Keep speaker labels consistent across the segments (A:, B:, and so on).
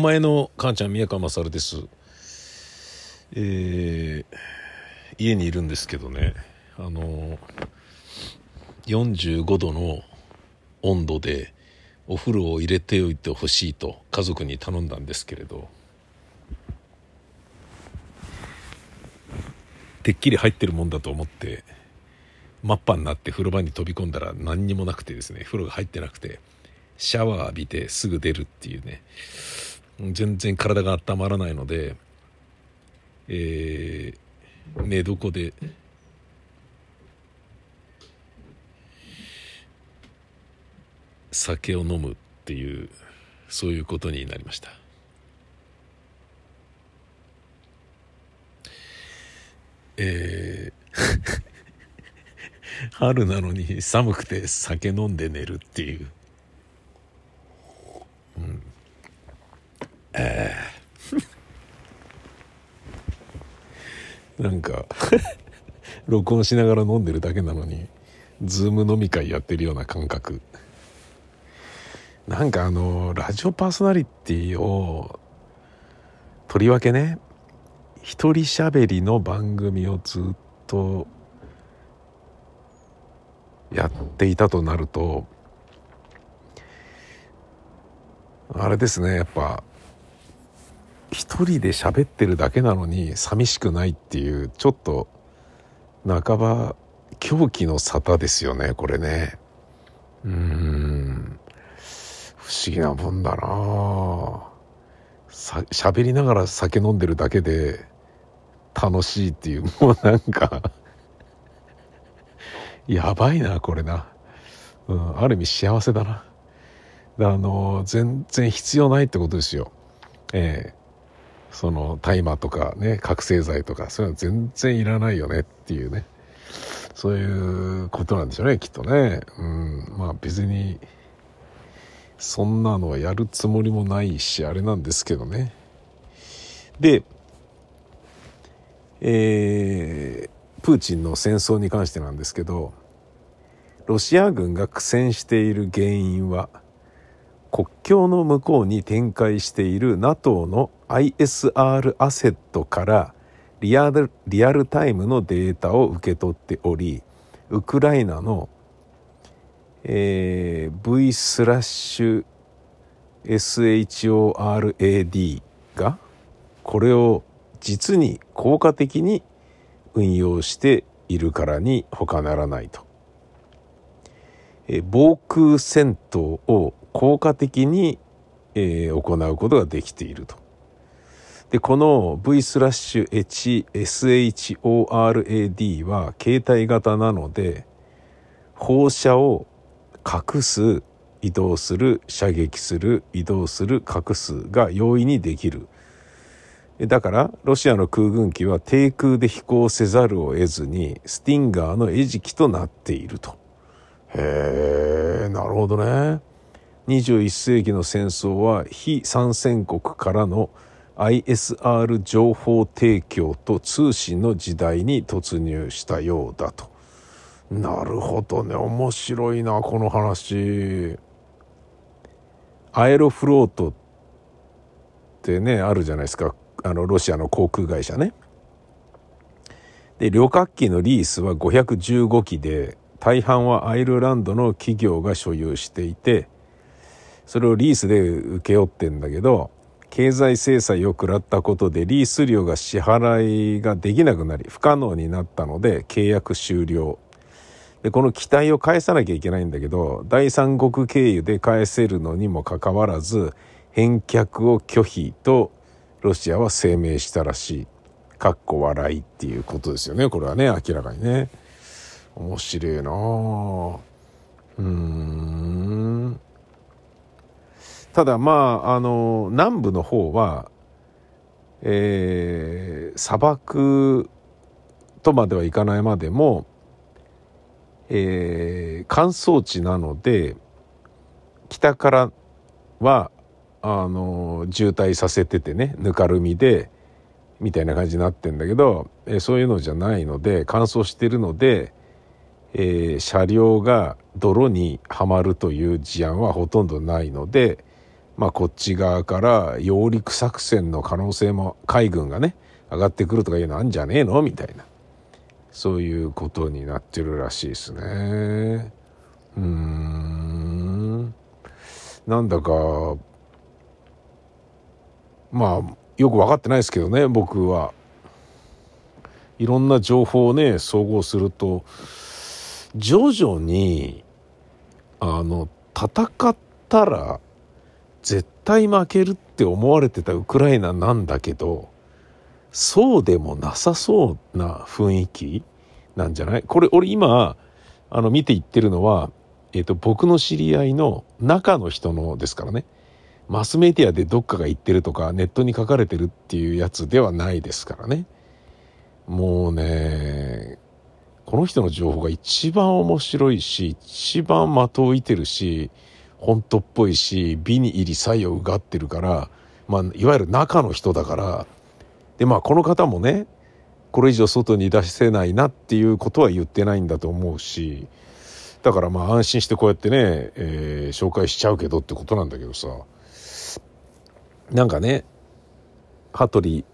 A: 前の母ちゃん宮川勝です。えー、家にいるんですけどね、あの、45度の温度でお風呂を入れておいてほしいと家族に頼んだんですけれど、てっきり入ってるもんだと思って、マッパになって風呂場に飛び込んだら何にもなくてですね、風呂が入ってなくて、シャワー浴びてすぐ出るっていうね、全然体が温まらないので、えー、寝床で酒を飲むっていうそういうことになりました。えー 春なのに寒くて酒飲んで寝るっていううんえー、なんか録音しながら飲んでるだけなのにズーム飲み会やってるような感覚。なんかあのラジオパーソナリティをとりわけね。一人喋りの番組をずっとやっていたとなるとあれですねやっぱ一人で喋ってるだけなのに寂しくないっていうちょっと半ば狂気の沙汰ですよねこれね。うーん。不思議なもんだな。さ喋りながら酒飲んでるだけで楽しいっていうもうなんかやばいなこれな、うん、ある意味幸せだな。あの全然必要ないってことですよ。ええ。その大麻とかね覚醒剤とかそういうの全然いらないよねっていうね。そういうことなんでしょうねきっとね。うん。まあ別にそんなのはやるつもりもないしあれなんですけどね。でえー、プーチンの戦争に関してなんですけどロシア軍が苦戦している原因は国境の向こうに展開している NATO の ISR アセットからリアルリアルタイムのデータを受け取っておりウクライナの、えー、V スラッシュ SHORAD がこれを実に効果的に運用しているからに他ならないと。え防空戦闘を効果的に、えー、行うことができていると。で、この V スラッシュ HSHORAD は携帯型なので、放射を隠す、移動する、射撃する、移動する、隠すが容易にできる。だから、ロシアの空軍機は低空で飛行せざるを得ずに、スティンガーの餌食となっていると。へえ、なるほどね。21世紀の戦争は非参戦国からの ISR 情報提供と通信の時代に突入したようだと。なるほどね。面白いな、この話。アエロフロートってね、あるじゃないですか。あの、ロシアの航空会社ね。で、旅客機のリースは515機で、大半はアイルランドの企業が所有していて、それをリースで請け負ってんだけど、経済制裁を食らったことでリース料が支払いができなくなり不可能になったので契約終了。で、この機体を返さなきゃいけないんだけど、第三国経由で返せるのにもかかわらず、返却を拒否とロシアは声明したらしい。かっこ笑いっていうことですよね。これはね、明らかにね。面白いなうん。ただまああの南部の方は、えー、砂漠とまではいかないまでも、えー、乾燥地なので北からはあの渋滞させててねぬかるみでみたいな感じになってんだけど、えー、そういうのじゃないので乾燥してるので、えー、車両が泥にはまるという事案はほとんどないのでまあこっち側から揚陸作戦の可能性も海軍がね上がってくるとかいうのあんじゃねえのみたいな。そういうことになってるらしいですね。うん。なんだかまあよく分かってないですけどね僕は。いろんな情報をね総合すると徐々にあの戦ったら絶対負けるって思われてたウクライナなんだけどそうでもなさそうな雰囲気なんじゃない？これ俺今あの見て言ってるのは、えっ、ー、と僕の知り合いの中の人のですからね。マスメディアでどっかが言ってるとかネットに書かれてるっていうやつではないですからね。もうねこの人の情報が一番面白いし一番的を射てるし本当っぽいし美に入り作用うがってるから、まあ、いわゆる中の人だからでまあこの方もねこれ以上外に出せないなっていうことは言ってないんだと思うしだからまあ安心してこうやってね、えー、紹介しちゃうけどってことなんだけどさなんかね羽鳥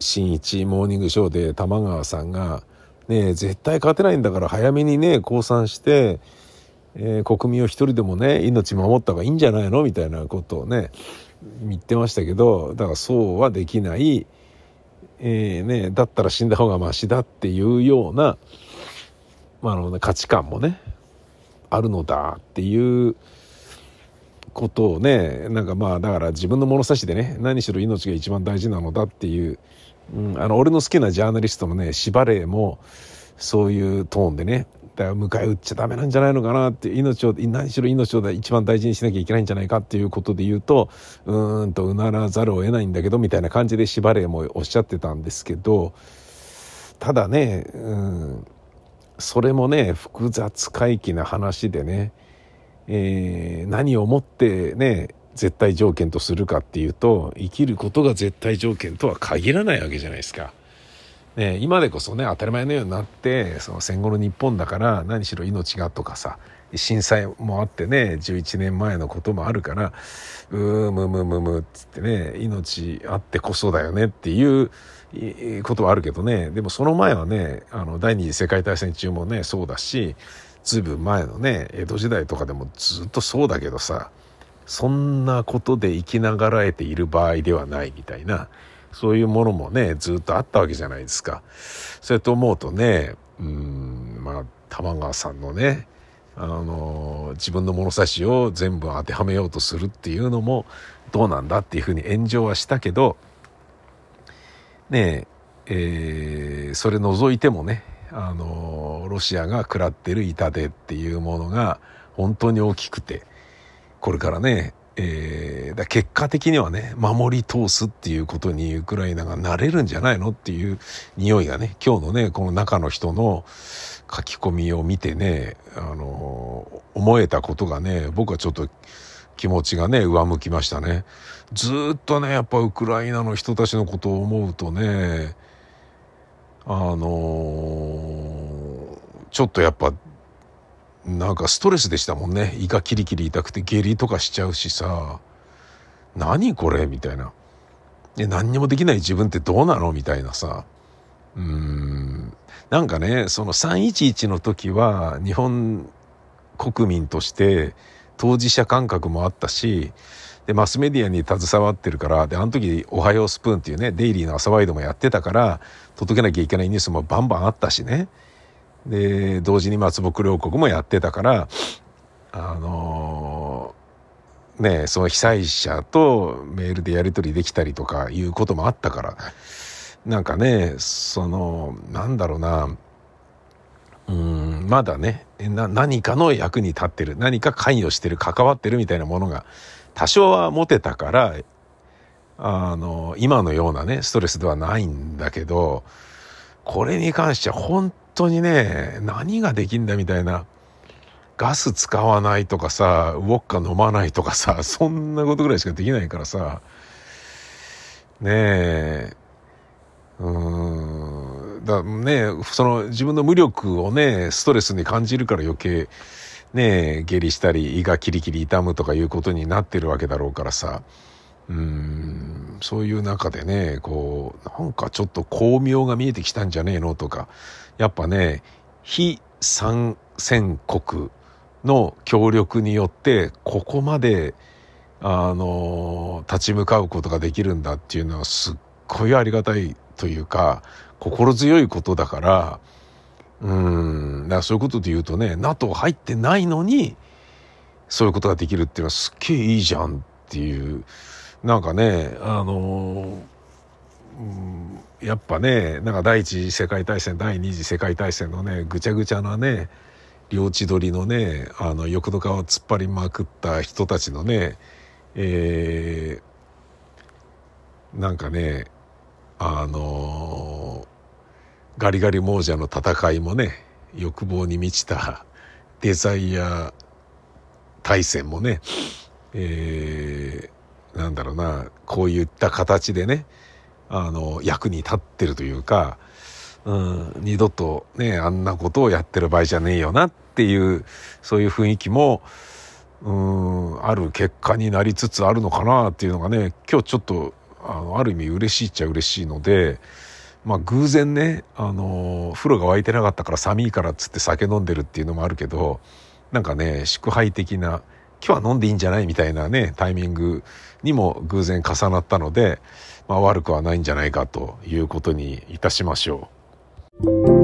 A: 慎一モーニングショーで玉川さんがね絶対勝てないんだから早めにね降参して、えー、国民を一人でもね命守った方がいいんじゃないの？みたいなことをね言ってましたけどだからそうはできない、えー、ね、だったら死んだ方がマシだっていうような、まあ、あの価値観もねあるのだっていうことをねなんかまあだから自分の物差しでね何しろ命が一番大事なのだっていう、うん、あの俺の好きなジャーナリストのね司馬霊もそういうトーンでねだから迎え撃っちゃダメなんじゃないのかなって命を何しろ命を一番大事にしなきゃいけないんじゃないかっていうことで言うとうーんとうならざるを得ないんだけどみたいな感じで司馬霊もおっしゃってたんですけどただね、うん、それもね複雑回帰な話でねえー、何をもってね絶対条件とするかっていうと生きることが絶対条件とは限らないわけじゃないですか。ね、今でこそね当たり前のようになってその戦後の日本だから何しろ命がとかさ震災もあってね11年前のこともあるからうーむむむむっつってね命あってこそだよねっていうことはあるけどね。でもその前はねあの第二次世界大戦中もねそうだしずいぶん前のね江戸時代とかでもずっとそうだけどさそんなことで生きながらえている場合ではないみたいなそういうものもねずっとあったわけじゃないですか。それと思うとねうんまあ玉川さんのねあの自分の物差しを全部当てはめようとするっていうのもどうなんだっていうふうに炎上はしたけどねええー、それ除いてもねあのロシアが食らってる痛手っていうものが本当に大きくてこれからね、えー、だ結果的にはね守り通すっていうことにウクライナがなれるんじゃないのっていう匂いがね今日のねこの中の人の書き込みを見てねあの思えたことがね僕はちょっと気持ちがね上向きましたね。ずっとねやっぱウクライナの人たちのことを思うとねあのー、ちょっとやっぱなんかストレスでしたもんね。胃がキリキリ痛くて下痢とかしちゃうしさ。何これみたいな。で何にもできない自分ってどうなのみたいなさ。うん。なんかねその311の時は日本国民として当事者感覚もあったしで、マスメディアに携わってるから、で、あの時、おはようスプーンっていうね、デイリーの朝ワイドもやってたから、届けなきゃいけないニュースもバンバンあったしね。で、同時に松木両国もやってたから、あのー、ね、その被災者とメールでやり取りできたりとかいうこともあったから、なんかね、その、なんだろうな、うん、まだね、何かの役に立ってる、何か関与してる、関わってるみたいなものが多少は持てたから、あの、今のようなね、ストレスではないんだけど、これに関しては本当にね、何ができんだみたいな、ガス使わないとかさ、ウォッカ飲まないとかさ、そんなことぐらいしかできないからさ、ねえ、うん、だねその自分の無力をね、ストレスに感じるから余計、ねえ下痢したり胃がキリキリ痛むとかいうことになってるわけだろうからさ。うん。そういう中でねこうなんかちょっと巧妙が見えてきたんじゃねえのとかやっぱね非参戦国の協力によってここまであの立ち向かうことができるんだっていうのはすっごいありがたいというか心強いことだからうん。だからそういうことで言うとね NATO 入ってないのにそういうことができるっていうのはすっげえいいじゃんっていうなんかねあのうんやっぱねなんか第一次世界大戦第二次世界大戦のねぐちゃぐちゃなね領地取りのねあの欲の皮を突っ張りまくった人たちのねえー、なんかねあのー、ガリガリ亡者の戦いもね欲望に満ちたデザイア大戦もね、えー、なんだろうなこういった形でねあの役に立ってるというか、うん、二度とねあんなことをやってる場合じゃねえよなっていうそういう雰囲気もうんある結果になりつつあるのかなっていうのがね今日ちょっとあのある意味嬉しいっちゃ嬉しいので。まあ偶然ね、あの風呂が沸いてなかったから寒いからっつって酒飲んでるっていうのもあるけど、なんかね、祝杯的な、今日は飲んでいいんじゃないみたいなね、タイミングにも偶然重なったので、まあ悪くはないんじゃないかということにいたしましょう。